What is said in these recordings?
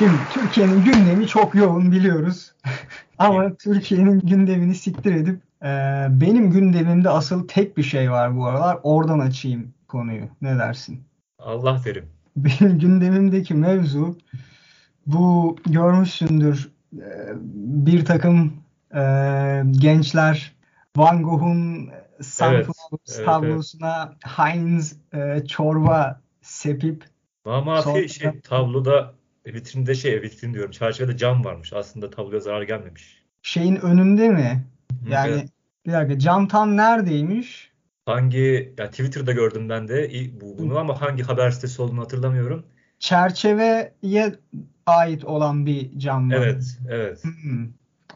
Şimdi Türkiye'nin gündemi çok yoğun biliyoruz. Ama Türkiye'nin gündemini siktir edip e, benim gündemimde asıl tek bir şey var bu aralar. Oradan açayım konuyu. Ne dersin? Allah derim. Benim gündemimdeki mevzu bu görmüşsündür e, bir takım e, gençler Van Gogh'un Sunflowers evet, tablosuna evet. Heinz e, çorba sepip Ama sonra... şey tabloda vitrinde şey vitrin diyorum çerçevede cam varmış. Aslında tabloya zarar gelmemiş. Şeyin önünde mi? Yani evet. bir dakika cam tam neredeymiş? Hangi ya Twitter'da gördüm ben de bu, bunu ama hangi haber sitesi olduğunu hatırlamıyorum. Çerçeveye ait olan bir cam var. Evet, evet.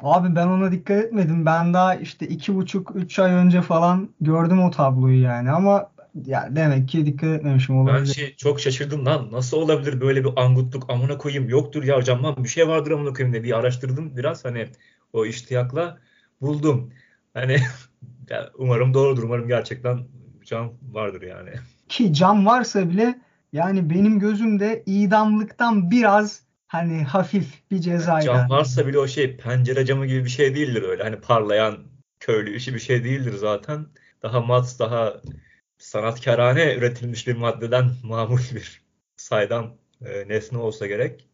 Abi ben ona dikkat etmedim. Ben daha işte iki buçuk, üç ay önce falan gördüm o tabloyu yani ama ya demek ki dikkat etmemişim olabilir. Ben şey çok şaşırdım lan. Nasıl olabilir böyle bir angutluk amına koyayım yoktur ya camdan bir şey vardır amına koyayım diye bir araştırdım biraz hani o iştiyakla buldum. Hani ya umarım doğrudur. Umarım gerçekten cam vardır yani. Ki cam varsa bile yani benim gözümde idamlıktan biraz hani hafif bir cezayla. Cam varsa bile o şey pencere camı gibi bir şey değildir öyle. Hani parlayan köylü işi bir şey değildir zaten. Daha mat, daha sanatkarane üretilmiş bir maddeden mamul bir saydam e, nesne olsa gerek.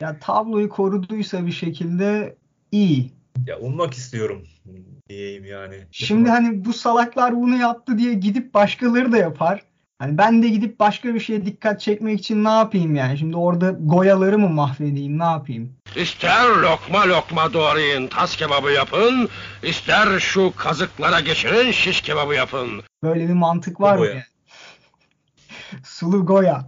Ya tabloyu koruduysa bir şekilde iyi. Ya ummak istiyorum diyeyim yani. Şimdi hani bu salaklar bunu yaptı diye gidip başkaları da yapar. Hani ben de gidip başka bir şeye dikkat çekmek için ne yapayım yani? Şimdi orada goyaları mı mahvedeyim ne yapayım? İster lokma lokma doğrayın tas kebabı yapın, ister şu kazıklara geçirin şiş kebabı yapın. Böyle bir mantık var mı? Yani? Sulu goya.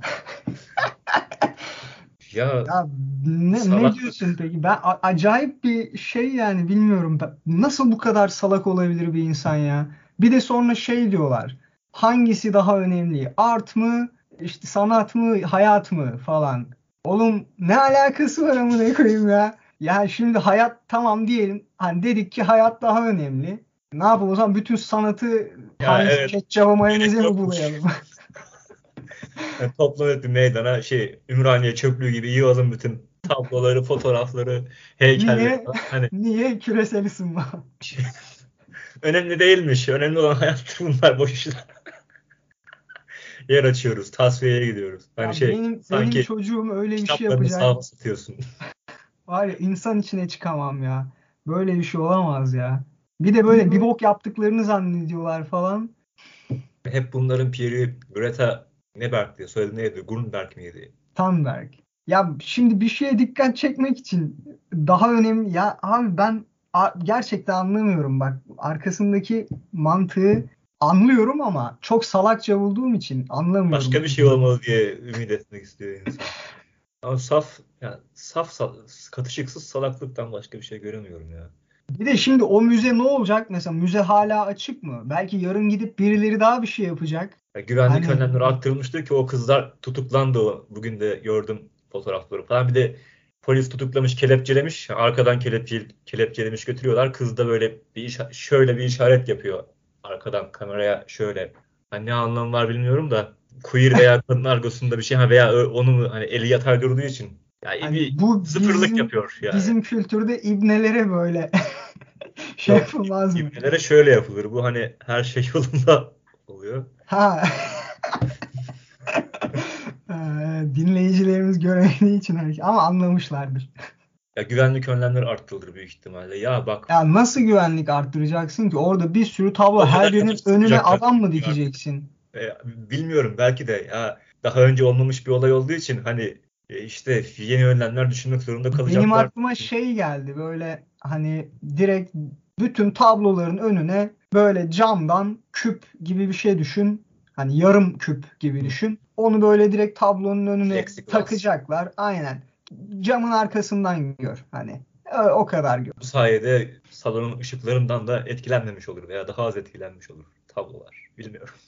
ya, ya ne, ne diyorsun peki? Ben acayip bir şey yani bilmiyorum. Nasıl bu kadar salak olabilir bir insan ya? Bir de sonra şey diyorlar hangisi daha önemli? Art mı, işte sanat mı, hayat mı falan. Oğlum ne alakası var amına koyayım ya? Ya şimdi hayat tamam diyelim. Hani dedik ki hayat daha önemli. Ne yapalım o zaman bütün sanatı hani evet. ketçaba mayoneze mi bulayalım? yani toplanıp bir meydana şey Ümraniye çöplüğü gibi yığalım bütün tabloları, fotoğrafları, heykelleri. Niye, hani... niye küresel ısınma? Önemli değilmiş. Önemli olan hayattır bunlar boş işler yer açıyoruz. Tasfiyeye gidiyoruz. Hani ya şey benim, sanki benim çocuğum öyle bir şey yapacak. Kitaplarını satıyorsun. Var ya insan içine çıkamam ya. Böyle bir şey olamaz ya. Bir de böyle bir bok yaptıklarını zannediyorlar falan. Hep bunların piri Greta Neberg diye söyledi neydi? Grunberg miydi? Thunberg. Ya şimdi bir şeye dikkat çekmek için daha önemli ya abi ben gerçekten anlamıyorum bak arkasındaki mantığı anlıyorum ama çok salakça bulduğum için anlamıyorum. Başka bir şey olmalı diye ümit etmek istiyor insan. Ama saf yani saf sal, katışıksız salaklıktan başka bir şey göremiyorum ya. Bir de şimdi o müze ne olacak? Mesela müze hala açık mı? Belki yarın gidip birileri daha bir şey yapacak. Ya güvenlik hani... önlemleri arttırılmıştır ki o kızlar tutuklandı. Bugün de gördüm fotoğrafları falan. Bir de polis tutuklamış, kelepçelemiş. Arkadan kelepçe, kelepçelemiş götürüyorlar. Kız da böyle bir şöyle bir işaret yapıyor arkadan kameraya şöyle hani ne anlamı var bilmiyorum da queer veya kadın argosunda bir şey veya onu hani eli yatar gördüğü için yani hani bu sıfırlık bizim, yapıyor yani. Bizim kültürde ibnelere böyle şey Yok, yapılmaz mı? İbnelere şöyle yapılır. Bu hani her şey yolunda oluyor. Ha. Dinleyicilerimiz göremediği için ama anlamışlardır. Ya güvenlik önlemleri arttırılır büyük ihtimalle. Ya bak. Ya nasıl güvenlik arttıracaksın ki? Orada bir sürü tablo her birinin önüne adam mı dikeceksin? E, bilmiyorum belki de ya daha önce olmamış bir olay olduğu için hani e, işte yeni önlemler düşünmek zorunda kalacaklar. Benim aklıma şey geldi böyle hani direkt bütün tabloların önüne böyle camdan küp gibi bir şey düşün. Hani yarım küp gibi düşün. Onu böyle direkt tablonun önüne takacaklar. Aynen camın arkasından gör. Hani o kadar gör. Bu sayede salonun ışıklarından da etkilenmemiş olur veya daha az etkilenmiş olur tablolar. Bilmiyorum.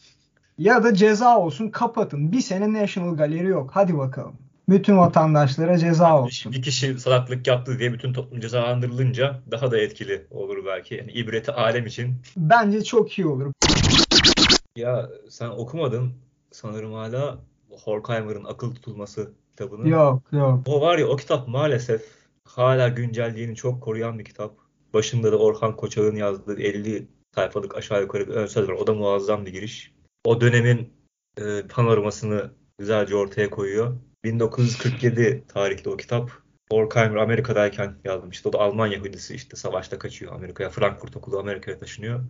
Ya da ceza olsun kapatın. Bir sene National Gallery yok. Hadi bakalım. Bütün vatandaşlara ceza olsun. Bir kişi salaklık yaptı diye bütün toplum cezalandırılınca daha da etkili olur belki. Yani ibreti alem için. Bence çok iyi olur. Ya sen okumadın sanırım hala Horkheimer'ın akıl tutulması kitabını? Yok yok. O var ya o kitap maalesef hala güncelliğini çok koruyan bir kitap. Başında da Orhan Koçak'ın yazdığı 50 sayfalık aşağı yukarı bir ön söz var. O da muazzam bir giriş. O dönemin e, panoramasını güzelce ortaya koyuyor. 1947 tarihli o kitap. Horkheimer Amerika'dayken yazdım. İşte o da Alman Yahudisi işte savaşta kaçıyor Amerika'ya. Frankfurt okulu Amerika'ya taşınıyor.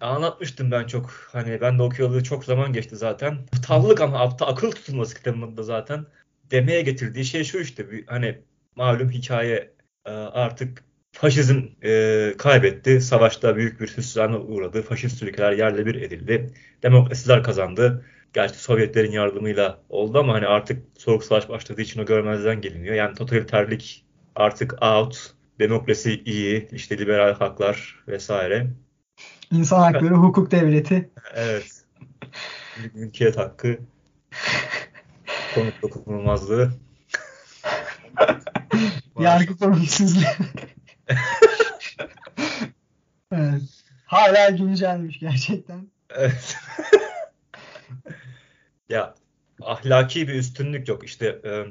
Anlatmıştım ben çok. Hani ben de okuyalı çok zaman geçti zaten. Aptallık ama aptal akıl tutulması kitabında zaten demeye getirdiği şey şu işte. Hani malum hikaye e, artık faşizm e, kaybetti. Savaşta büyük bir hüsrana uğradı. Faşist ülkeler yerle bir edildi. Demokrasiler kazandı. Gerçi Sovyetlerin yardımıyla oldu ama hani artık soğuk savaş başladığı için o görmezden geliniyor. Yani totaliterlik artık out, demokrasi iyi, işte liberal haklar vesaire. İnsan hakları, hukuk devleti. Evet. Mülkiyet hakkı, konut dokunulmazlığı. Yargı konuksuzluğu. evet. Hala güncelmiş gerçekten. Evet. ya ahlaki bir üstünlük yok. İşte e,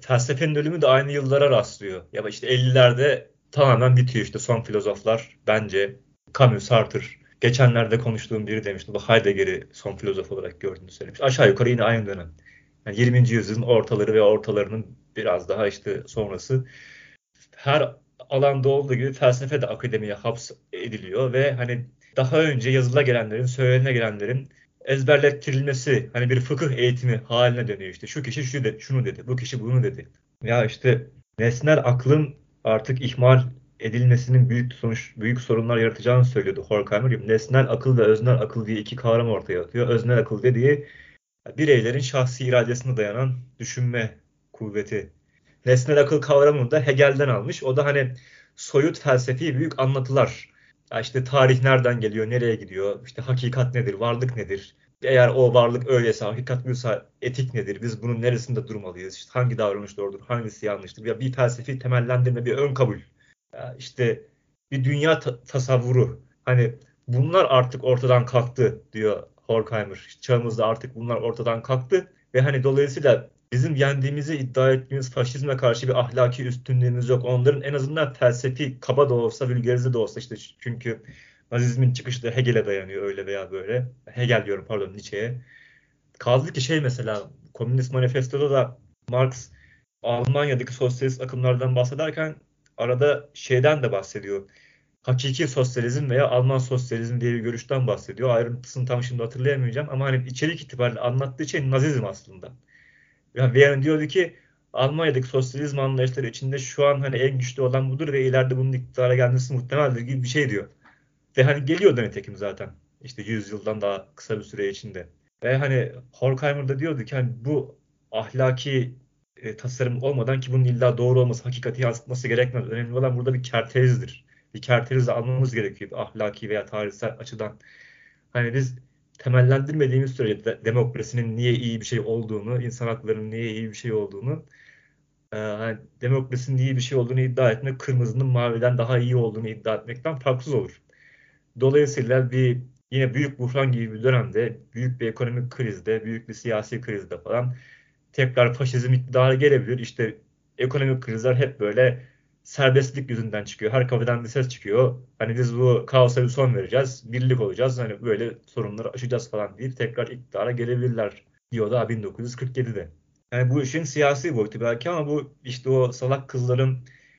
felsefenin ölümü de aynı yıllara rastlıyor. Ya işte 50'lerde tamamen bitiyor işte son filozoflar bence Camus, Sartre. Geçenlerde konuştuğum biri demişti. Bu Heidegger'i son filozof olarak gördüğünü söylemiş. Aşağı yukarı yine aynı dönem. Yani 20. yüzyılın ortaları ve ortalarının biraz daha işte sonrası. Her alanda olduğu gibi felsefe de akademiye haps ediliyor ve hani daha önce yazıla gelenlerin, söylenene gelenlerin ezberlettirilmesi hani bir fıkıh eğitimi haline dönüyor işte. Şu kişi şu dedi, şunu dedi, bu kişi bunu dedi. Ya işte nesnel aklın artık ihmal edilmesinin büyük sonuç büyük sorunlar yaratacağını söylüyordu Horkheimer. Nesnel akıl ve öznel akıl diye iki kavram ortaya atıyor. Öznel akıl dediği bireylerin şahsi iradesine dayanan düşünme kuvveti. Nesnel akıl kavramını da Hegel'den almış. O da hani soyut felsefi büyük anlatılar. Ya işte tarih nereden geliyor, nereye gidiyor, işte hakikat nedir, varlık nedir? Eğer o varlık öyleyse, hakikat buysa etik nedir? Biz bunun neresinde durmalıyız? İşte hangi davranış doğrudur, hangisi yanlıştır? Ya bir felsefi temellendirme, bir ön kabul. Ya işte bir dünya ta- tasavvuru. Hani bunlar artık ortadan kalktı diyor Horkheimer. Çağımızda artık bunlar ortadan kalktı ve hani dolayısıyla bizim yendiğimizi iddia ettiğimiz faşizme karşı bir ahlaki üstünlüğümüz yok. Onların en azından felsefi kaba da olsa, vulgarize de olsa işte çünkü Nazizmin çıkışı da Hegel'e dayanıyor öyle veya böyle. Hegel diyorum pardon Nietzsche'ye. Kaldı ki şey mesela Komünist Manifesto'da da Marx Almanya'daki sosyalist akımlardan bahsederken arada şeyden de bahsediyor. Hakiki sosyalizm veya Alman sosyalizm diye bir görüşten bahsediyor. Ayrıntısını tam şimdi hatırlayamayacağım ama hani içerik itibariyle anlattığı şey Nazizm aslında. Yani yani diyordu ki Almanya'daki sosyalizm anlayışları içinde şu an hani en güçlü olan budur ve ileride bunun iktidara gelmesi muhtemeldir gibi bir şey diyor. Ve hani geliyor da nitekim zaten. İşte 100 yıldan daha kısa bir süre içinde. Ve hani Horkheimer da diyordu ki hani bu ahlaki e, tasarım olmadan ki bunun illa doğru olması, hakikati yansıtması gerekmez. Önemli olan burada bir kerterizdir. Bir kerterizi almamız gerekiyor ahlaki veya tarihsel açıdan. Hani biz temellendirmediğimiz sürece de, demokrasinin niye iyi bir şey olduğunu, insan haklarının niye iyi bir şey olduğunu, e, hani demokrasinin iyi bir şey olduğunu iddia etmek, kırmızının maviden daha iyi olduğunu iddia etmekten farksız olur. Dolayısıyla bir yine büyük buhran gibi bir dönemde, büyük bir ekonomik krizde, büyük bir siyasi krizde falan tekrar faşizm iktidara gelebilir. İşte ekonomik krizler hep böyle serbestlik yüzünden çıkıyor. Her kafeden bir ses çıkıyor. Hani biz bu kaosa bir son vereceğiz. Birlik olacağız. Hani böyle sorunları aşacağız falan deyip tekrar iktidara gelebilirler diyor da 1947'de. Yani bu işin siyasi boyutu belki ama bu işte o salak kızların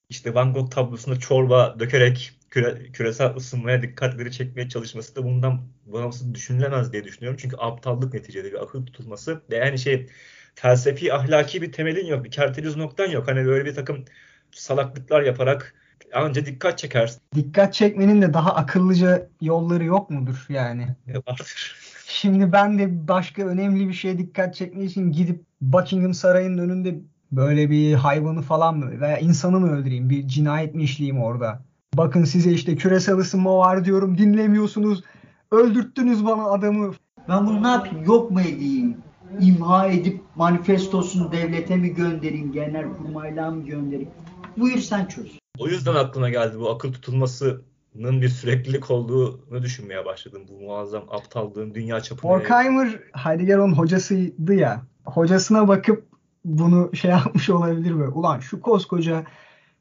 işte Van Gogh tablosuna çorba dökerek küre, küresel ısınmaya dikkatleri çekmeye çalışması da bundan bağımsız düşünülemez diye düşünüyorum. Çünkü aptallık neticede bir akıl tutulması. Ve yani şey felsefi ahlaki bir temelin yok. Bir kerteriz noktan yok. Hani böyle bir takım salaklıklar yaparak anca dikkat çekersin. Dikkat çekmenin de daha akıllıca yolları yok mudur yani? E, vardır. Şimdi ben de başka önemli bir şeye dikkat çekmek için gidip Buckingham Sarayı'nın önünde böyle bir hayvanı falan mı veya insanı mı öldüreyim? Bir cinayet mi işleyeyim orada? Bakın size işte küresel ısınma var diyorum dinlemiyorsunuz. Öldürttünüz bana adamı. Ben bunu ne yapayım? Yok mu edeyim? İmha edip manifestosunu devlete mi göndereyim? Genel kurmayla mı göndereyim? Buyur sen çöz. O yüzden aklıma geldi bu akıl tutulmasının bir süreklilik olduğunu düşünmeye başladım. Bu muazzam aptallığın dünya çapında. Horkheimer Heidegger'in hocasıydı ya. Hocasına bakıp bunu şey yapmış olabilir böyle. Ulan şu koskoca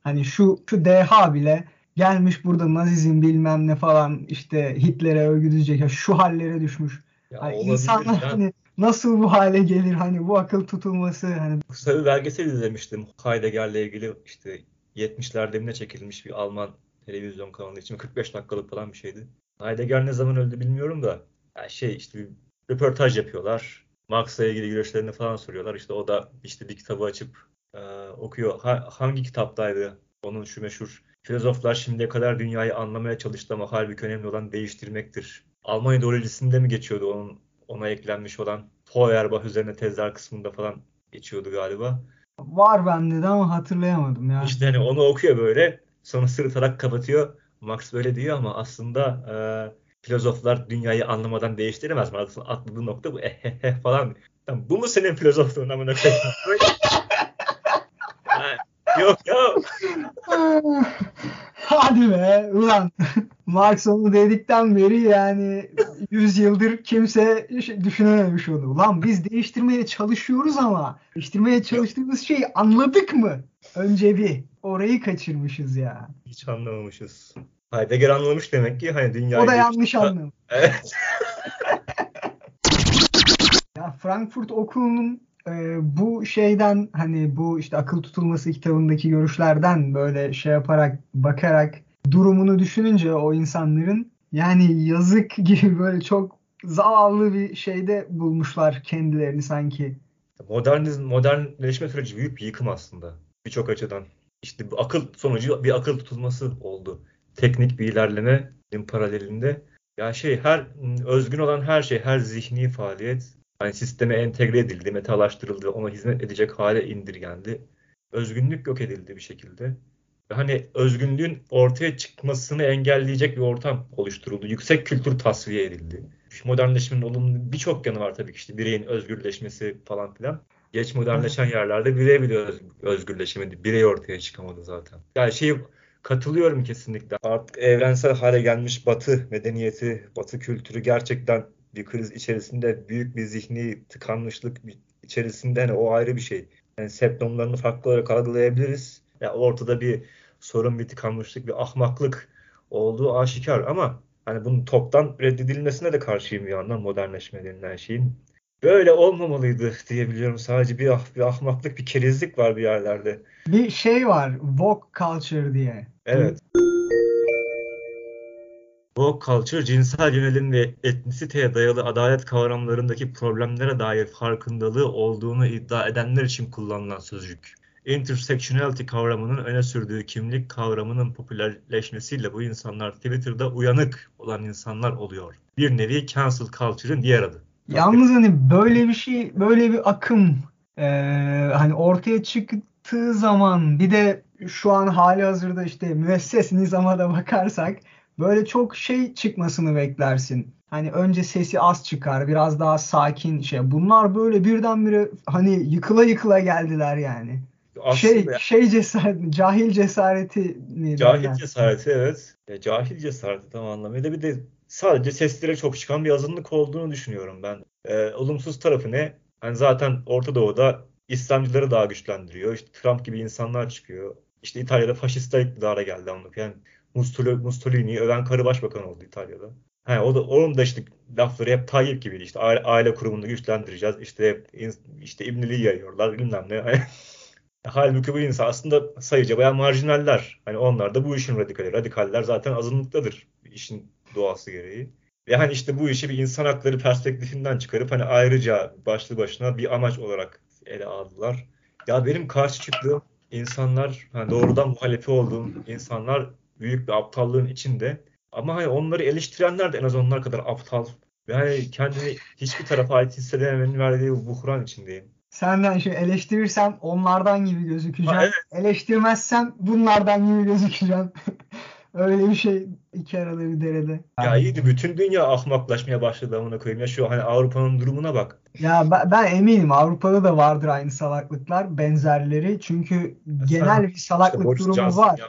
hani şu şu deha bile gelmiş burada nazizm bilmem ne falan işte Hitler'e övgü ya şu hallere düşmüş. Ya hani insanlar ya. hani nasıl bu hale gelir hani bu akıl tutulması hani. Kısa bir belgesel izlemiştim Heidegger'le ilgili işte 70'lerde mi ne çekilmiş bir Alman televizyon kanalı için 45 dakikalık falan bir şeydi. Heidegger ne zaman öldü bilmiyorum da yani şey işte bir röportaj yapıyorlar. Marx'la ilgili görüşlerini falan soruyorlar. İşte o da işte bir kitabı açıp e, okuyor. Ha, hangi kitaptaydı? Onun şu meşhur filozoflar şimdiye kadar dünyayı anlamaya çalıştı ama halbuki önemli olan değiştirmektir. Alman ideolojisinde mi geçiyordu onun ona eklenmiş olan Feuerbach üzerine tezler kısmında falan geçiyordu galiba. Var bende de ama hatırlayamadım ya. İşte hani onu okuyor böyle sonra sırıtarak kapatıyor. Max böyle diyor ama aslında e, filozoflar dünyayı anlamadan değiştiremez. Marx'ın atladığı nokta bu ehehe falan. Tamam, bu mu senin filozofluğun amına koyayım? yok yok. Hadi be ulan. Marx onu dedikten beri yani 100 yıldır kimse düşünememiş onu. Ulan biz değiştirmeye çalışıyoruz ama değiştirmeye çalıştığımız şeyi anladık mı? Önce bir orayı kaçırmışız ya. Hiç anlamamışız. Heidegger anlamış demek ki hani dünyayı... O da yanlış anlamış. Evet. ya Frankfurt Okulu'nun e, bu şeyden hani bu işte akıl tutulması kitabındaki görüşlerden böyle şey yaparak bakarak durumunu düşününce o insanların yani yazık gibi böyle çok zavallı bir şeyde bulmuşlar kendilerini sanki. Modernizm, modernleşme süreci büyük bir yıkım aslında birçok açıdan. İşte akıl sonucu bir akıl tutulması oldu. Teknik bir ilerlemenin paralelinde. Ya şey her özgün olan her şey, her zihni faaliyet hani sisteme entegre edildi, metalaştırıldı, ona hizmet edecek hale indirgendi. Özgünlük yok edildi bir şekilde. Hani özgünlüğün ortaya çıkmasını engelleyecek bir ortam oluşturuldu. Yüksek kültür tasfiye edildi. Modernleşmenin olumlu birçok yanı var tabii ki işte bireyin özgürleşmesi falan filan. Geç modernleşen yerlerde birey bile özgürleşemedi. Birey ortaya çıkamadı zaten. Yani şeyi katılıyorum kesinlikle. Artık evrensel hale gelmiş batı medeniyeti, batı kültürü gerçekten bir kriz içerisinde büyük bir zihni tıkanmışlık içerisinde hani o ayrı bir şey. Yani septomlarını farklı olarak algılayabiliriz. Yani ortada bir sorun, bir tıkanmışlık, bir ahmaklık olduğu aşikar ama hani bunun toptan reddedilmesine de karşıyım bir yandan modernleşme denilen şeyin. Böyle olmamalıydı diyebiliyorum. Sadece bir, ah, bir ahmaklık, bir kerizlik var bir yerlerde. Bir şey var, woke culture diye. Evet. Woke culture, cinsel yönelim ve etnisiteye dayalı adalet kavramlarındaki problemlere dair farkındalığı olduğunu iddia edenler için kullanılan sözcük. Intersectionality kavramının öne sürdüğü kimlik kavramının popülerleşmesiyle bu insanlar Twitter'da uyanık olan insanlar oluyor. Bir nevi cancel culture'ın diğer adı. Yalnız hani böyle bir şey, böyle bir akım e, hani ortaya çıktığı zaman bir de şu an hali hazırda işte müesses nizama da bakarsak böyle çok şey çıkmasını beklersin. Hani önce sesi az çıkar, biraz daha sakin şey. Bunlar böyle birdenbire hani yıkıla yıkıla geldiler yani. Aslında şey ya. şey cesaret, cahil cesareti mi? Cahil yani? cesareti evet. Ya, cahil cesareti tam anlamıyla bir de sadece seslere çok çıkan bir azınlık olduğunu düşünüyorum ben. Ee, olumsuz tarafı ne? Hani zaten Orta Doğu'da İslamcıları daha güçlendiriyor. İşte Trump gibi insanlar çıkıyor. İşte İtalya'da faşistler iktidara geldi anlık. Yani Mussolini'yi öven karı başbakan oldu İtalya'da. He, o da onun da işte lafları hep Tayyip gibiydi. İşte aile, aile kurumunu güçlendireceğiz. İşte işte İbniliği yayıyorlar bilmem ne. Halbuki bu insan aslında sayıca bayağı marjinaller. Hani onlar da bu işin radikali. Radikaller zaten azınlıktadır işin doğası gereği. Ve hani işte bu işi bir insan hakları perspektifinden çıkarıp hani ayrıca başlı başına bir amaç olarak ele aldılar. Ya benim karşı çıktığım insanlar, hani doğrudan muhalefi olduğum insanlar büyük bir aptallığın içinde. Ama hani onları eleştirenler de en az onlar kadar aptal. Ve hani kendini hiçbir tarafa ait hissedememenin verdiği bu buhran içindeyim. Senden şey eleştirirsem onlardan gibi gözükeceğim. Ha, evet. Eleştirmezsem bunlardan gibi gözükeceğim. Öyle bir şey iki arada bir derede. Ya iyiydi. Bütün dünya ahmaklaşmaya başladı amına koyayım. Ya şu hani Avrupa'nın durumuna bak. Ya ben, ben eminim Avrupa'da da vardır aynı salaklıklar, benzerleri. Çünkü ya genel bir salaklık işte durumu var. Ya.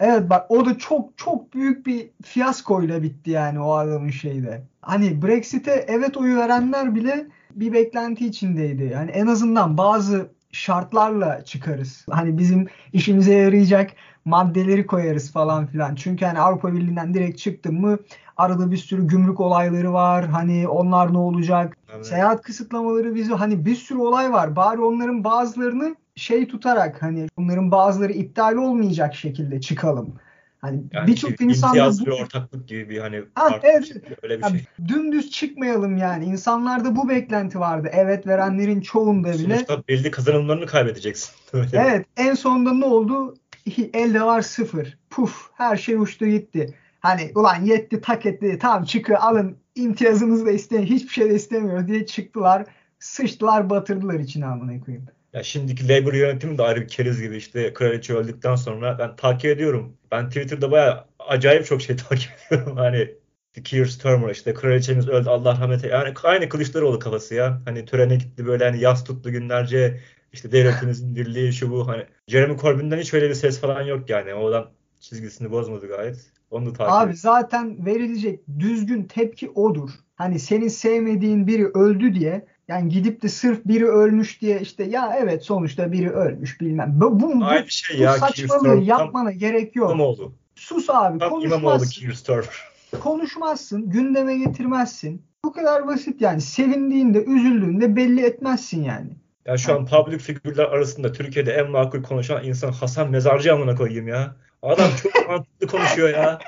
Evet bak o da çok çok büyük bir fiyaskoyla bitti yani o adamın şeyde. Hani Brexit'e evet oyu verenler bile bir beklenti içindeydi. Yani en azından bazı şartlarla çıkarız. Hani bizim işimize yarayacak maddeleri koyarız falan filan. Çünkü hani Avrupa Birliği'nden direkt çıktım mı arada bir sürü gümrük olayları var. Hani onlar ne olacak? Evet. Seyahat kısıtlamaları vize hani bir sürü olay var. Bari onların bazılarını şey tutarak hani onların bazıları iptal olmayacak şekilde çıkalım. Hani yani birçok şey, insan da bu... ortaklık gibi bir hani ha, evet. Şey, öyle bir yani şey. Dümdüz çıkmayalım yani. İnsanlarda bu beklenti vardı. Evet verenlerin çoğunda bile. Sonuçta belli kazanımlarını kaybedeceksin. evet. En sonunda ne oldu? Elde var sıfır. Puf. Her şey uçtu gitti. Hani ulan yetti tak etti. Tamam çıkı alın imtiyazınızı da isteyin. Hiçbir şey de istemiyor diye çıktılar. Sıçtılar batırdılar içine amına koyayım. Ya şimdiki Labour yönetimi de ayrı bir keriz gibi işte kraliçe öldükten sonra ben takip ediyorum. Ben Twitter'da baya acayip çok şey takip ediyorum. Hani Keir Starmer işte kraliçemiz öldü Allah rahmet eylesin. Yani aynı Kılıçdaroğlu kafası ya. Hani törene gitti böyle hani yas tuttu günlerce. İşte devletimizin dirliği şu bu hani. Jeremy Corbyn'den hiç öyle bir ses falan yok yani. O adam çizgisini bozmadı gayet. Onu da takip Abi zaten verilecek düzgün tepki odur. Hani senin sevmediğin biri öldü diye yani gidip de sırf biri ölmüş diye işte ya evet sonuçta biri ölmüş bilmem. Bu, bu, Aynı bu, şey bu ya. saçmalığı yapmana gerek yok. İmamoğlu. Sus abi tam konuşmazsın. Konuşmazsın, gündeme getirmezsin. Bu kadar basit yani. Sevindiğinde, üzüldüğünde belli etmezsin yani. Ya şu an public figürler arasında Türkiye'de en makul konuşan insan Hasan Mezarcı amına koyayım ya. Adam çok mantıklı konuşuyor ya.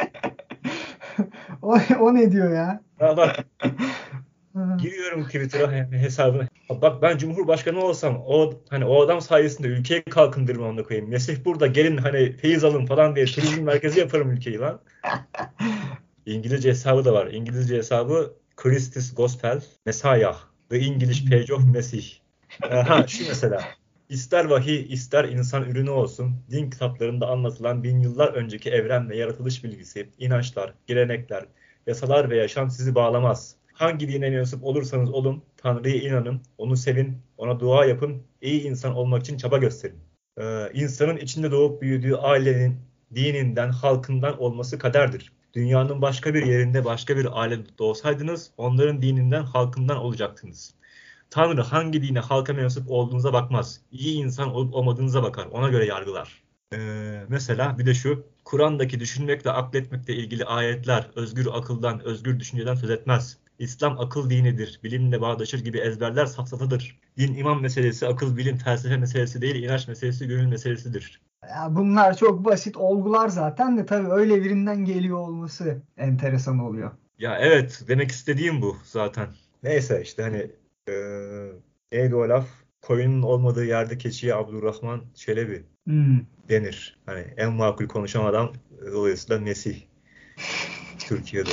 o, o ne diyor ya? Ya bak Giriyorum Twitter'a hesabına. Bak ben Cumhurbaşkanı olsam o hani o adam sayesinde ülkeyi kalkındırma onu koyayım. Mesih burada gelin hani feyiz alın falan diye turizm merkezi yaparım ülkeyi lan. İngilizce hesabı da var. İngilizce hesabı Christus Gospel Messiah. The English Page of Mesih. Ha şu mesela. İster vahiy ister insan ürünü olsun, din kitaplarında anlatılan bin yıllar önceki evren ve yaratılış bilgisi, inançlar, gelenekler, yasalar ve yaşam sizi bağlamaz. Hangi dine mensup olursanız olun, Tanrı'ya inanın, onu sevin, ona dua yapın, iyi insan olmak için çaba gösterin. Ee, insanın içinde doğup büyüdüğü ailenin, dininden, halkından olması kaderdir. Dünyanın başka bir yerinde başka bir ailede doğsaydınız, onların dininden, halkından olacaktınız. Tanrı hangi dine, halka mensup olduğunuza bakmaz. İyi insan olup olmadığınıza bakar, ona göre yargılar. Ee, mesela bir de şu, Kur'an'daki düşünmekle akletmekle ilgili ayetler özgür akıldan, özgür düşünceden söz etmez. İslam akıl dinidir, bilimle bağdaşır gibi ezberler safsatadır. Din imam meselesi, akıl bilim, felsefe meselesi değil, inanç meselesi, gönül meselesidir. Ya bunlar çok basit olgular zaten de tabii öyle birinden geliyor olması enteresan oluyor. Ya evet, demek istediğim bu zaten. Neyse işte hani ee, neydi o laf? Koyunun olmadığı yerde keçiye Abdurrahman Çelebi hmm. denir. Hani en makul konuşan adam dolayısıyla Mesih Türkiye'de.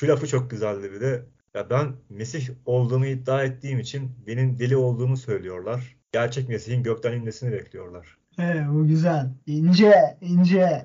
Şu lafı çok güzeldi bir de. Ya ben Mesih olduğumu iddia ettiğim için benim deli olduğumu söylüyorlar. Gerçek Mesih'in gökten inmesini bekliyorlar. He, bu güzel. İnce, ince.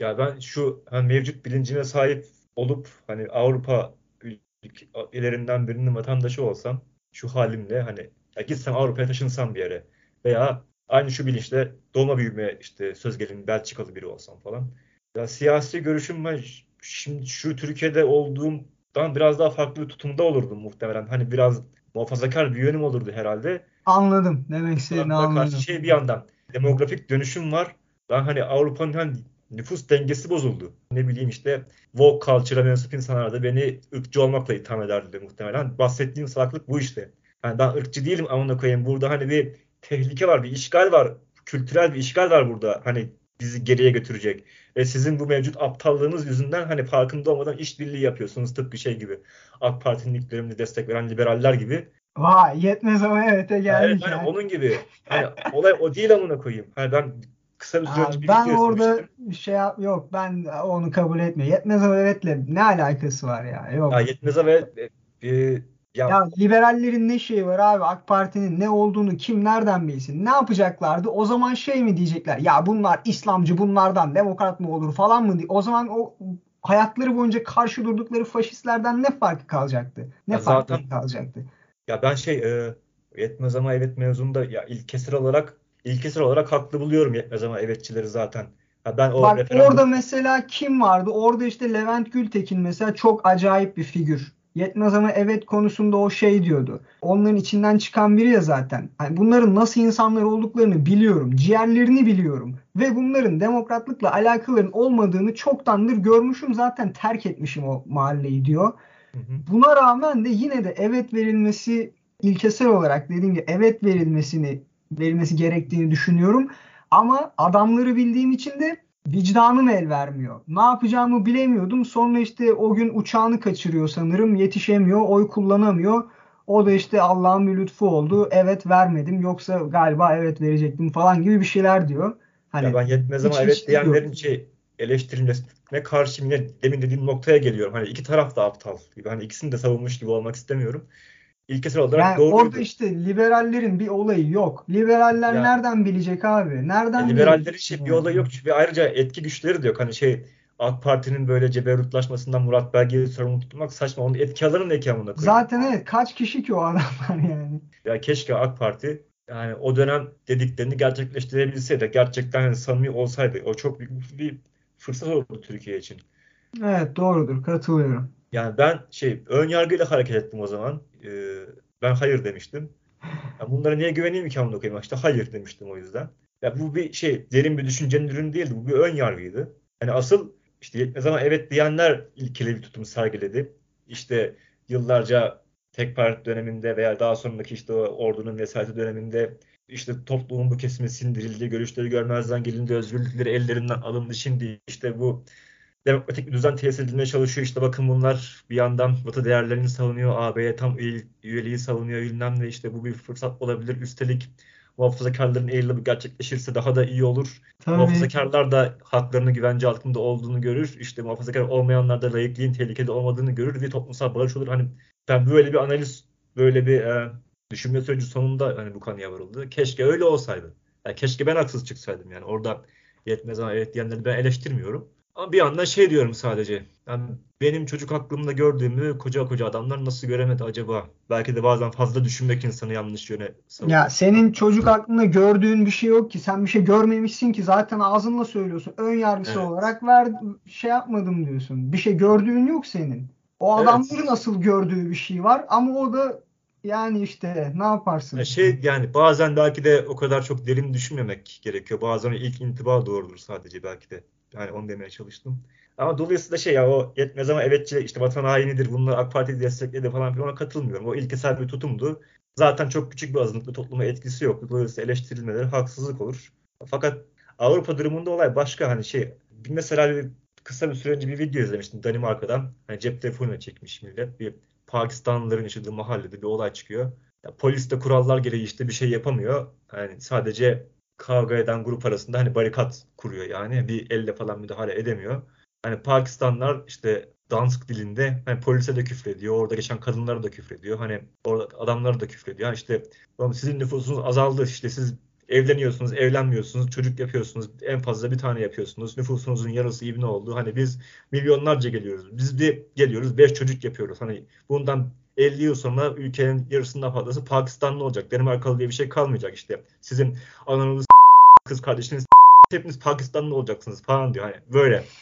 Ya ben şu hani mevcut bilincine sahip olup hani Avrupa ülkelerinden birinin vatandaşı olsam şu halimle hani ya gitsem Avrupa'ya taşınsam bir yere veya aynı şu bilinçle doğma büyüme işte söz gelimi Belçikalı biri olsam falan ya siyasi görüşüm ben şimdi şu Türkiye'de olduğumdan biraz daha farklı bir tutumda olurdum muhtemelen. Hani biraz muhafazakar bir yönüm olurdu herhalde. Anladım. Demek istediğini anladım. Karşı şey bir yandan demografik dönüşüm var. Ben hani Avrupa'nın hani nüfus dengesi bozuldu. Ne bileyim işte woke culture'a mensup insanlar da beni ırkçı olmakla itham ederdi muhtemelen. Bahsettiğim salaklık bu işte. Yani ben ırkçı değilim amına koyayım. Burada hani bir tehlike var, bir işgal var. Kültürel bir işgal var burada. Hani bizi geriye götürecek. Ve sizin bu mevcut aptallığınız yüzünden hani farkında olmadan işbirliği yapıyorsunuz tıpkı şey gibi. AK Parti'nin ilklerini destek veren liberaller gibi. Vay yetmez ama evet geldik. Evet, hani yani. onun gibi. Hani olay o değil amına koyayım. Hani ben kısa bir süre önce bir Ben orada şey yap yok ben onu kabul etmiyorum. Yetmez ama evetle ne alakası var ya? Yok. Ya yetmez ama evet, e, ya, ya liberallerin ne şeyi var abi AK Parti'nin ne olduğunu kim nereden bilsin? Ne yapacaklardı? O zaman şey mi diyecekler? Ya bunlar İslamcı bunlardan demokrat mı olur falan mı? O zaman o hayatları boyunca karşı durdukları faşistlerden ne farkı kalacaktı? Ne ya farkı zaten, kalacaktı? Ya ben şey e, yetmez ama evet mevzunda ya ilkesir olarak ilkesir olarak haklı buluyorum yetmez ama evetçileri zaten. Ha ben o Bak referandum- orada mesela kim vardı? Orada işte Levent Gültekin mesela çok acayip bir figür. Yetmez ama evet konusunda o şey diyordu. Onların içinden çıkan biri ya zaten. Hani bunların nasıl insanlar olduklarını biliyorum. Ciğerlerini biliyorum. Ve bunların demokratlıkla alakaların olmadığını çoktandır görmüşüm. Zaten terk etmişim o mahalleyi diyor. Hı hı. Buna rağmen de yine de evet verilmesi ilkesel olarak dediğim gibi evet verilmesini verilmesi gerektiğini düşünüyorum. Ama adamları bildiğim için de vicdanım el vermiyor. Ne yapacağımı bilemiyordum. Sonra işte o gün uçağını kaçırıyor sanırım. Yetişemiyor. Oy kullanamıyor. O da işte Allah'ın bir lütfu oldu. Evet vermedim. Yoksa galiba evet verecektim falan gibi bir şeyler diyor. Hani Ya ben yetmez ama evet diyenlerin şey eleştirilmesine karşı yine demin dediğim noktaya geliyorum. Hani iki taraf da aptal gibi. Hani ikisini de savunmuş gibi olmak istemiyorum. İlkesel olarak Yani doğruydu. orada işte liberallerin bir olayı yok. Liberaller Ya- nereden bilecek abi? Nereden Yani liberallerin şey bir yani? olayı yok. Ve ayrıca etki güçleri de yok. Hani şey AK Parti'nin böyle ceberutlaşmasından Murat Belge'yi sorumlu tutmak saçma. Onun etki alanı ne ki amına? Zaten evet kaç kişi ki o adamlar yani. Ya keşke AK Parti yani o dönem dediklerini gerçekleştirebilseydi. Gerçekten hani samimi olsaydı. O çok büyük bir fırsat olurdu Türkiye için. Evet doğrudur katılıyorum. Yani ben şey ön yargıyla hareket ettim o zaman. Ee, ben hayır demiştim. Ya bunlara niye güveneyim ki amına koyayım? İşte hayır demiştim o yüzden. Ya bu bir şey derin bir düşüncenin ürünü değildi. Bu bir ön yargıydı. Hani asıl işte yetmez ama evet diyenler ilkeli bir tutum sergiledi. İşte yıllarca tek parti döneminde veya daha sonraki işte o ordunun vesayeti döneminde işte toplumun bu kesimi sindirildi, görüşleri görmezden gelindi, özgürlükleri ellerinden alındı. Şimdi işte bu demokratik bir düzen tesis edilmeye çalışıyor. İşte bakın bunlar bir yandan Batı değerlerini savunuyor. AB'ye tam üye- üyeliği savunuyor bilmem ne. İşte bu bir fırsat olabilir. Üstelik muhafazakarların eğilimi gerçekleşirse daha da iyi olur. Tabii. Muhafazakarlar da haklarını güvence altında olduğunu görür. İşte muhafazakar olmayanlar da layıklığın tehlikede olmadığını görür ve toplumsal barış olur. Hani ben böyle bir analiz, böyle bir e, düşünme süreci sonunda hani bu kanıya varıldı. Keşke öyle olsaydı. Yani keşke ben haksız çıksaydım yani. Orada yetmez ama evet diyenleri ben eleştirmiyorum. Ama bir yandan şey diyorum sadece. Yani benim çocuk aklımda gördüğümü koca koca adamlar nasıl göremedi acaba? Belki de bazen fazla düşünmek insanı yanlış yöne savuruyor. Ya senin çocuk aklında gördüğün bir şey yok ki. Sen bir şey görmemişsin ki. Zaten ağzınla söylüyorsun. Ön yargısı Evet. olarak ver şey yapmadım diyorsun. Bir şey gördüğün yok senin. O Evet. adamların asıl gördüğü bir şey var ama o da yani işte ne yaparsın? Ya şey yani bazen belki de o kadar çok derin düşünmemek gerekiyor. Bazen ilk intiba doğrudur sadece belki de. Yani onu demeye çalıştım. Ama dolayısıyla şey ya o yetmez ama evetçi işte vatan hainidir bunlar AK Parti destekledi falan filan ona katılmıyorum. O ilkesel bir tutumdu. Zaten çok küçük bir azınlıklı topluma etkisi yoktu. Dolayısıyla eleştirilmeleri haksızlık olur. Fakat Avrupa durumunda olay başka hani şey mesela bir kısa bir süre önce bir video izlemiştim Danimarka'dan. Hani cep telefonuyla çekmiş millet. Bir Pakistanlıların yaşadığı mahallede bir olay çıkıyor. Ya polis de kurallar gereği işte bir şey yapamıyor. Yani sadece kavga eden grup arasında hani barikat kuruyor yani. Bir elle falan müdahale edemiyor. Hani Pakistanlar işte Dansk dilinde hani polise de küfrediyor. Orada geçen kadınlara da küfrediyor. Hani orada adamlara da küfrediyor. İşte "Oğlum sizin nüfusunuz azaldı. İşte siz evleniyorsunuz, evlenmiyorsunuz, çocuk yapıyorsunuz. En fazla bir tane yapıyorsunuz. Nüfusunuzun yarısı ibne oldu. Hani biz milyonlarca geliyoruz. Biz bir geliyoruz, beş çocuk yapıyoruz. Hani bundan 50 yıl sonra ülkenin yarısından fazlası Pakistanlı olacak. Danimarkalı diye bir şey kalmayacak işte. Sizin s- kız kardeşiniz hepiniz Pakistanlı olacaksınız falan diyor. Hani böyle.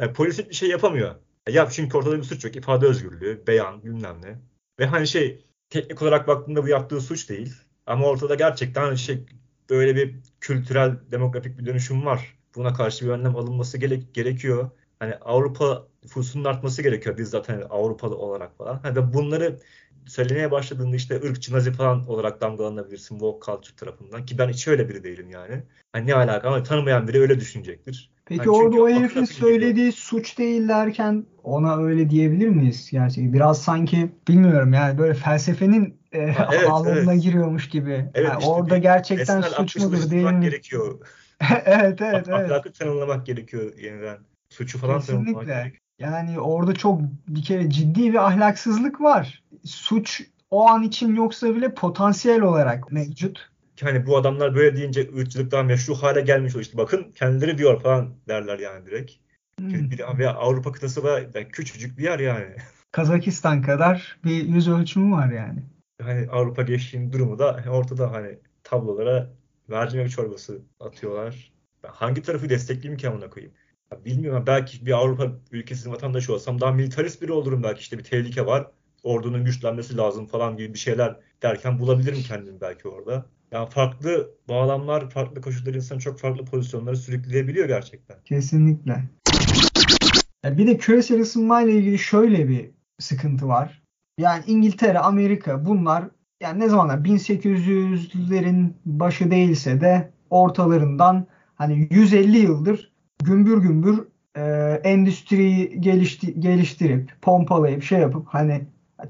Yani polis hiçbir şey yapamıyor. Ya çünkü ortada bir suç yok. İfade özgürlüğü, beyan, bilmem ne. Ve hani şey teknik olarak baktığında bu yaptığı suç değil. Ama ortada gerçekten hani şey böyle bir kültürel, demografik bir dönüşüm var. Buna karşı bir önlem alınması gere- gerekiyor. Hani Avrupa nüfusunun artması gerekiyor. Biz zaten Avrupalı olarak falan. Hani ve bunları söylemeye başladığında işte ırkçı nazi falan olarak damgalanabilirsin woke culture tarafından. Ki ben hiç öyle biri değilim yani. Hani ne alaka ama tanımayan biri öyle düşünecektir. Peki Hani orada o herifin söylediği suç değil derken ona öyle diyebilir miyiz gerçekten? Biraz sanki bilmiyorum yani böyle felsefenin e, Ha, evet, alanına evet. giriyormuş gibi. Evet, Yani işte orada bir gerçekten suç mudur değil mi? gerekiyor. Evet evet evet. Ahlakı tanımlamak gerekiyor yeniden. Suçu falan tanımlamak Kesinlikle. gerekiyor. Yani orada çok bir kere ciddi bir ahlaksızlık var. Suç o an için yoksa bile potansiyel olarak mevcut. Hani bu adamlar böyle deyince ırkçılık daha meşru hale gelmiş o işte bakın kendileri diyor falan derler yani direkt. Hmm. Bir, ve Avrupa kıtası da yani küçücük bir yer yani. Kazakistan kadar bir yüz ölçümü var yani. Hani Avrupa geçtiğin durumu da ortada hani tablolara mercimek çorbası atıyorlar. Ben hangi tarafı destekleyeyim ki amına koyayım? Bilmiyorum belki bir Avrupa ülkesinin vatandaşı olsam daha militarist biri olurum belki işte bir tehlike var. Ordunun güçlenmesi lazım falan gibi bir şeyler derken bulabilirim kendimi belki orada. Yani farklı bağlamlar, farklı koşullar insanı çok farklı pozisyonlara sürükleyebiliyor gerçekten. Kesinlikle. Ya bir de küresel ısınmayla ilgili şöyle bir sıkıntı var. Yani İngiltere, Amerika bunlar yani ne zamanlar 1800'lerin başı değilse de ortalarından hani 150 yıldır gümbür gümbür e, endüstriyi gelişti, geliştirip pompalayıp şey yapıp hani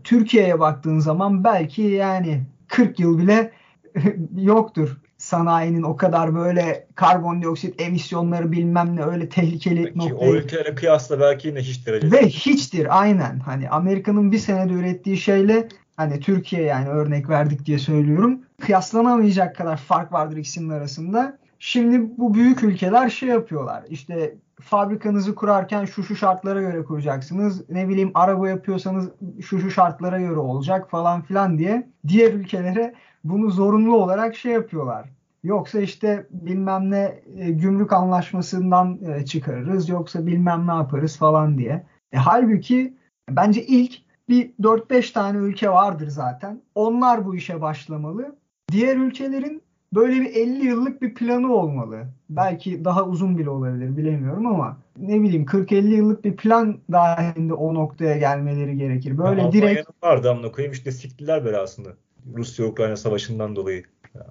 Türkiye'ye baktığın zaman belki yani 40 yıl bile yoktur sanayinin o kadar böyle karbondioksit emisyonları bilmem ne öyle tehlikeli Belki noktaya o ülkelere kıyasla belki yine hiç derece. ve hiçtir aynen. Hani Amerika'nın bir senede ürettiği şeyle hani Türkiye yani örnek verdik diye söylüyorum. Kıyaslanamayacak kadar fark vardır ikisinin arasında. Şimdi bu büyük ülkeler şey yapıyorlar. İşte fabrikanızı kurarken şu şu şartlara göre kuracaksınız. Ne bileyim araba yapıyorsanız şu şu şartlara göre olacak falan filan diye diğer ülkelere bunu zorunlu olarak şey yapıyorlar. Yoksa işte bilmem ne e, gümrük anlaşmasından e, çıkarırız yoksa bilmem ne yaparız falan diye. E, halbuki bence ilk bir 4-5 tane ülke vardır zaten. Onlar bu işe başlamalı. Diğer ülkelerin böyle bir 50 yıllık bir planı olmalı. Belki daha uzun bile olabilir bilemiyorum ama ne bileyim 40-50 yıllık bir plan dahilinde o noktaya gelmeleri gerekir. Böyle Ya direkt vardı amına koyayım işte siktiler belasını. Rusya-Ukrayna savaşından dolayı.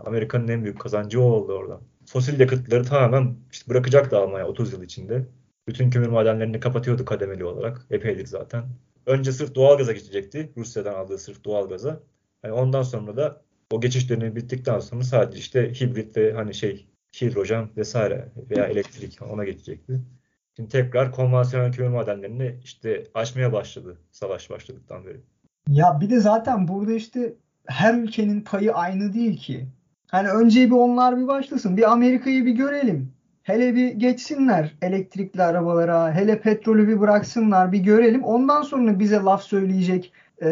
Amerika'nın en büyük kazancı o oldu oradan. Fosil yakıtları tamamen işte bırakacaktı Almanya 30 yıl içinde. Bütün kömür madenlerini kapatıyordu kademeli olarak. Epeydir zaten. Önce sırf doğalgaza geçecekti. Rusya'dan aldığı sırf doğalgaza. Yani ondan sonra da o geçiş dönemi bittikten sonra sadece işte hibrit ve hani şey hidrojen vesaire veya elektrik ona geçecekti. Şimdi tekrar konvansiyonel kömür madenlerini işte açmaya başladı savaş başladıktan beri. Ya bir de zaten burada işte her ülkenin payı aynı değil ki. Hani önce bir onlar bir başlasın. Bir Amerika'yı bir görelim. Hele bir geçsinler elektrikli arabalara. Hele petrolü bir bıraksınlar bir görelim. Ondan sonra bize laf söyleyecek, e,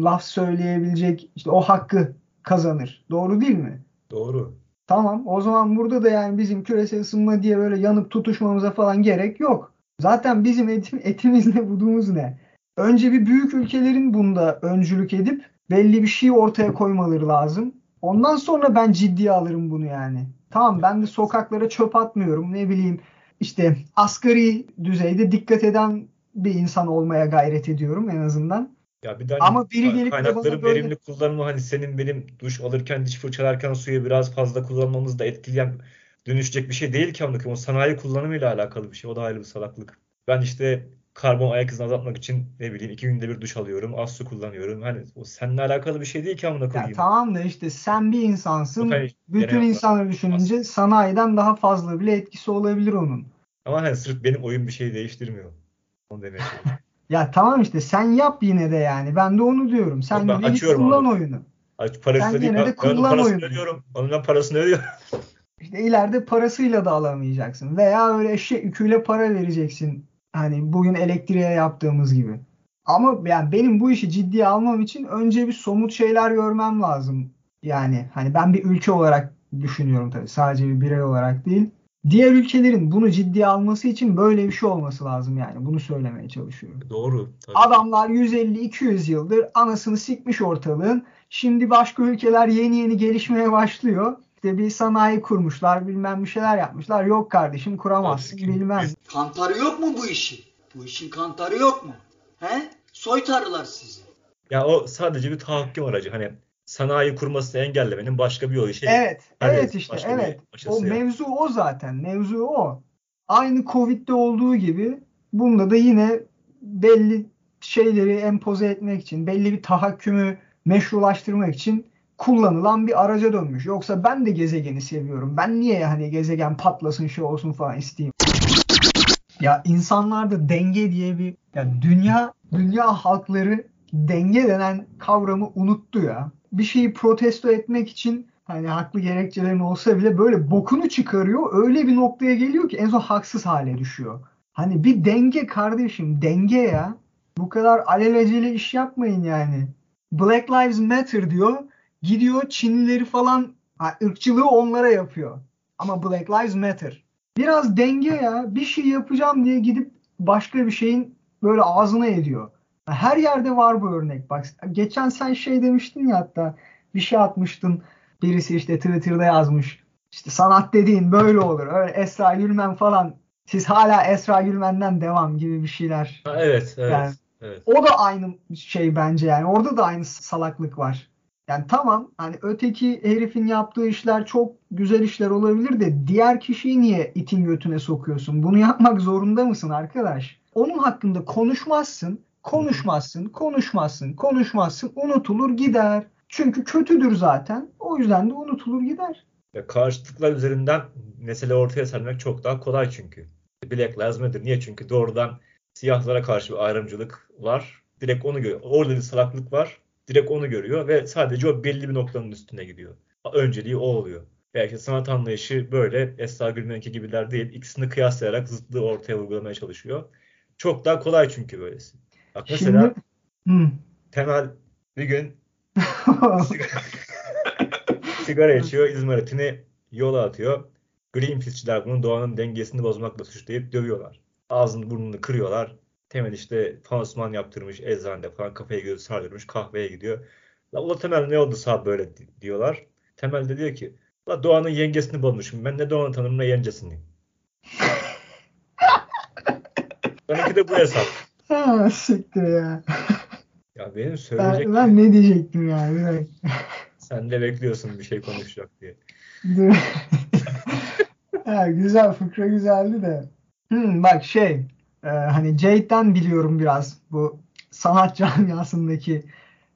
laf söyleyebilecek işte o hakkı kazanır. Doğru değil mi? Doğru. Tamam. O zaman burada da yani bizim küresel ısınma diye böyle yanıp tutuşmamıza falan gerek yok. Zaten bizim etim, etimiz ne, budumuz ne? Önce bir büyük ülkelerin bunda öncülük edip belli bir şey ortaya koymaları lazım. Ondan sonra ben ciddiye alırım bunu yani. Tamam ben de sokaklara çöp atmıyorum. Ne bileyim işte asgari düzeyde dikkat eden bir insan olmaya gayret ediyorum en azından. Ya bir de hani Ama biri gelip kaynakların böyle- verimli kullanımı hani senin benim duş alırken diş fırçalarken suyu biraz fazla kullanmamız da etkileyen dönüşecek bir şey değil ki amına. O sanayi kullanımıyla alakalı bir şey. O da ayrı bir salaklık. Ben işte karbon ayak izini azaltmak için ne bileyim iki günde bir duş alıyorum. Az su kullanıyorum. Hani o seninle alakalı bir şey değil ki amına Ya koyayım. tamam da işte sen bir insansın. Yok, hani Bütün insanları düşününce sanayiden daha fazla bile etkisi olabilir onun. Ama hani sırf benim oyun bir şey değiştirmiyor. Onu demeye çalışıyorum. Ya tamam işte sen yap yine de yani. Ben de onu diyorum. Sen ben yine kullan abi. oyunu. Ay, Parasını Sen değil, yine de kullan oyunu. ödüyorum. Onun ben parasını ödüyorum. İşte ileride parasıyla da alamayacaksın. Veya öyle eşek yüküyle para vereceksin. Hani bugün elektriğe yaptığımız gibi. Ama yani benim bu işi ciddiye almam için önce bir somut şeyler görmem lazım. Yani hani ben bir ülke olarak düşünüyorum tabii. Sadece bir birey olarak değil. Diğer ülkelerin bunu ciddiye alması için böyle bir şey olması lazım yani. Bunu söylemeye çalışıyorum. Doğru. Tabii. Adamlar 150-200 yıldır anasını sikmiş ortalığın. Şimdi başka ülkeler yeni yeni gelişmeye başlıyor. İşte bir sanayi kurmuşlar, bilmem bir şeyler yapmışlar. Yok kardeşim kuramazsın, Tabii bilmem. Kantarı yok mu bu işin? Bu işin kantarı yok mu? He? Soytarılar sizi. Ya o sadece bir tahakküm aracı. Hani sanayi kurmasını engellemenin başka bir yolu. Şey, Evet, evet işte, evet. O mevzu o zaten. Mevzu o. Aynı Covid'de olduğu gibi bunda da yine belli şeyleri empoze etmek için, belli bir tahakkümü meşrulaştırmak için kullanılan bir araca dönmüş. Yoksa ben de gezegeni seviyorum. Ben niye hani gezegen patlasın şey olsun falan isteyeyim. Ya insanlarda denge diye bir ya dünya dünya halkları denge denen kavramı unuttu ya. Bir şeyi protesto etmek için hani haklı gerekçelerin olsa bile böyle bokunu çıkarıyor. Öyle bir noktaya geliyor ki en son haksız hale düşüyor. Hani bir denge kardeşim denge ya. Bu kadar alelacele iş yapmayın yani. Black Lives Matter diyor. Gidiyor Çinlileri falan ırkçılığı onlara yapıyor. ama Black Lives Matter. Biraz denge ya. Bir şey yapacağım diye gidip başka bir şeyin böyle ağzına ediyor. Her yerde var bu örnek. Bak geçen sen şey demiştin ya hatta bir şey atmıştın. Birisi işte Twitter'da yazmış. İşte sanat dediğin böyle olur. Öyle Esra Gülmen falan. Siz hala Esra Gülmen'den devam gibi bir şeyler. Ha, evet, evet. Yani, evet. O da aynı şey bence yani. Orada da aynı salaklık var. Yani tamam hani öteki herifin yaptığı işler çok güzel işler olabilir de diğer kişiyi niye itin götüne sokuyorsun? Bunu yapmak zorunda mısın arkadaş? Onun hakkında konuşmazsın, konuşmazsın, konuşmazsın, konuşmazsın, unutulur gider. Çünkü kötüdür zaten. O yüzden de unutulur gider. Ya karşıtlıklar üzerinden mesele ortaya sermek çok daha kolay çünkü. Black Lives Matter. Niye? Çünkü doğrudan siyahlara karşı bir ayrımcılık var. Direkt onu görüyor. Orada bir salaklık var. Direkt onu görüyor ve sadece o belli bir noktanın üstüne gidiyor. Önceliği o oluyor. Belki sanat anlayışı böyle Esra Gülmen'inki gibiler değil. İkisini kıyaslayarak zıtlığı ortaya vurgulamaya çalışıyor. Çok daha kolay çünkü böylesi. Bak mesela Şimdi... Temel bir gün sigara, sigara içiyor, izmaritini yola atıyor. Greenpeace'çiler bunu doğanın dengesini bozmakla suçlayıp dövüyorlar. Ağzını burnunu kırıyorlar. Temel işte pansuman yaptırmış eczanede falan kafaya gözü sardırmış kahveye gidiyor. La ula Temel ne oldu sağ böyle diyorlar. Temel de diyor ki la doğanın yengesini bozmuşum. Ben ne doğanı tanırım ne yencesini. Benimki de bu hesap. Ha, siktir ya. Ya benim söyleyecek... Ben, ben ne diyecektim yani? Sen de bekliyorsun bir şey konuşacak diye. ha, güzel fıkra güzeldi de. Hmm, bak şey e, hani Jade'den biliyorum biraz bu sanat camiasındaki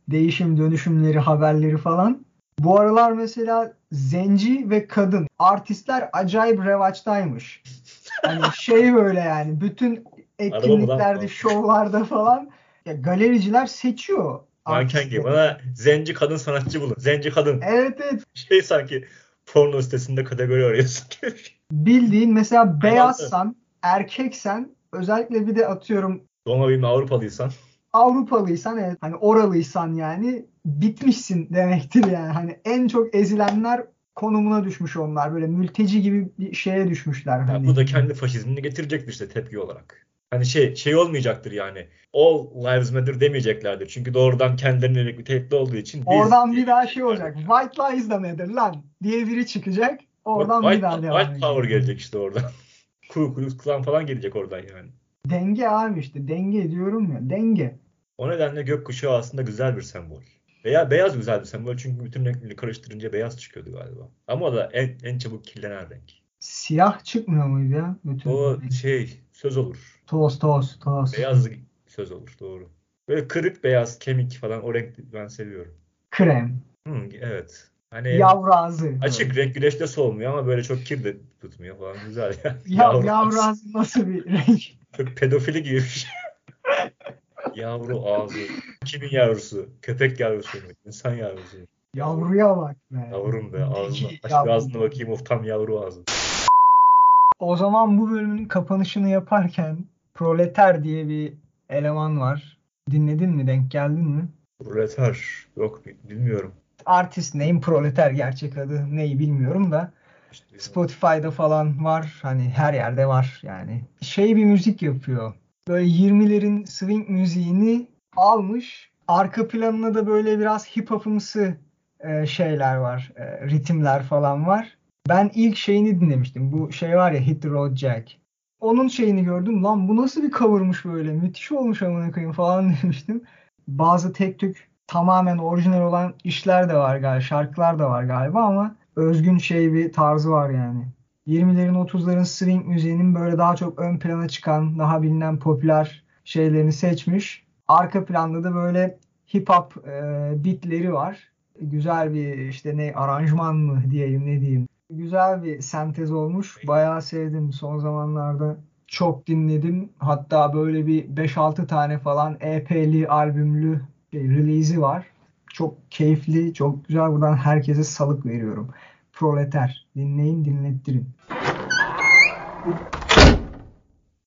değişim dönüşümleri haberleri falan. Bu aralar mesela zenci ve kadın artistler acayip revaçtaymış. Hani şey böyle yani bütün etkinliklerde, şovlarda falan ya galericiler seçiyor. Manken gibi. Bana zenci kadın sanatçı bulun. Zenci kadın. Evet evet. Şey sanki porno sitesinde kategori arıyorsun gibi. Bildiğin mesela beyazsan, erkeksen özellikle bir de atıyorum Doğma büyüme Avrupalıysan. Avrupalıysan evet hani oralıysan yani bitmişsin demektir yani. Hani en çok ezilenler konumuna düşmüş onlar. Böyle mülteci gibi bir şeye düşmüşler. Ya hani. bu da kendi faşizmini getirecektir işte tepki olarak. Hani şey şey olmayacaktır yani. All lives matter demeyeceklerdir. Çünkü doğrudan kendilerine yönelik bir tehdit olduğu için. Biz Oradan bir daha şey olacak. White lies da matter lan diye biri çıkacak. Oradan white, bir daha devam White power gelecek işte oradan. Ku Klux Klan falan gelecek oradan yani. Denge abi işte. Denge diyorum ya. Denge. O nedenle gökkuşağı aslında güzel bir sembol. Veya beyaz güzel bir sembol çünkü bütün renkleri karıştırınca beyaz çıkıyordu galiba. Ama o da en, en çabuk kirlenen renk. Siyah çıkmıyor muydu ya? Bütün O renk. şey söz olur. Toz toz toz. Beyaz söz olur doğru. Böyle kırık beyaz kemik falan o renk ben seviyorum. Krem. Hı, evet. Hani Yavru ağzı. açık renk güneşte solmuyor ama böyle çok kir de tutmuyor falan güzel ya. Ya, yavru ağzı nasıl bir renk? Çok pedofili gibi bir şey. Yavru ağzı. Kimin yavrusu? Köpek yavrusu mu? İnsan yavrusu mu? Yavruya bak be. Yavrum be ağzına. Aç Yavrum. bir ağzına bakayım of tam yavru ağzı. O zaman bu bölümün kapanışını yaparken Proleter diye bir eleman var. Dinledin mi? Denk geldin mi? Proleter. Yok bilmiyorum. Artist name Proleter gerçek adı neyi bilmiyorum da İşte, Spotify'da falan var. Hani her yerde var yani. Şey bir müzik yapıyor. Böyle 20'lerin swing müziğini almış. Arka planına da böyle biraz hip hop'ımsı e, şeyler var. E, ritimler falan var. Ben ilk şeyini dinlemiştim. Bu şey var ya Hit the Road Jack. Onun şeyini gördüm. Lan bu nasıl bir cover'mış böyle. Müthiş olmuş amına koyayım falan demiştim. Bazı tek tük tamamen orijinal olan işler de var galiba. Şarkılar da var galiba ama özgün şey bir tarzı var yani. 20'lerin 30'ların swing müziğinin böyle daha çok ön plana çıkan, daha bilinen popüler şeylerini seçmiş. Arka planda da böyle hip hop e, beatleri var. Güzel bir işte ne aranjman mı diyeyim ne diyeyim. Güzel bir sentez olmuş. Bayağı sevdim son zamanlarda. Çok dinledim. Hatta böyle bir 5-6 tane falan EP'li, albümlü şey, release'i var. Çok keyifli, çok güzel. Buradan herkese salık veriyorum. Proleter. Dinleyin, dinlettirin.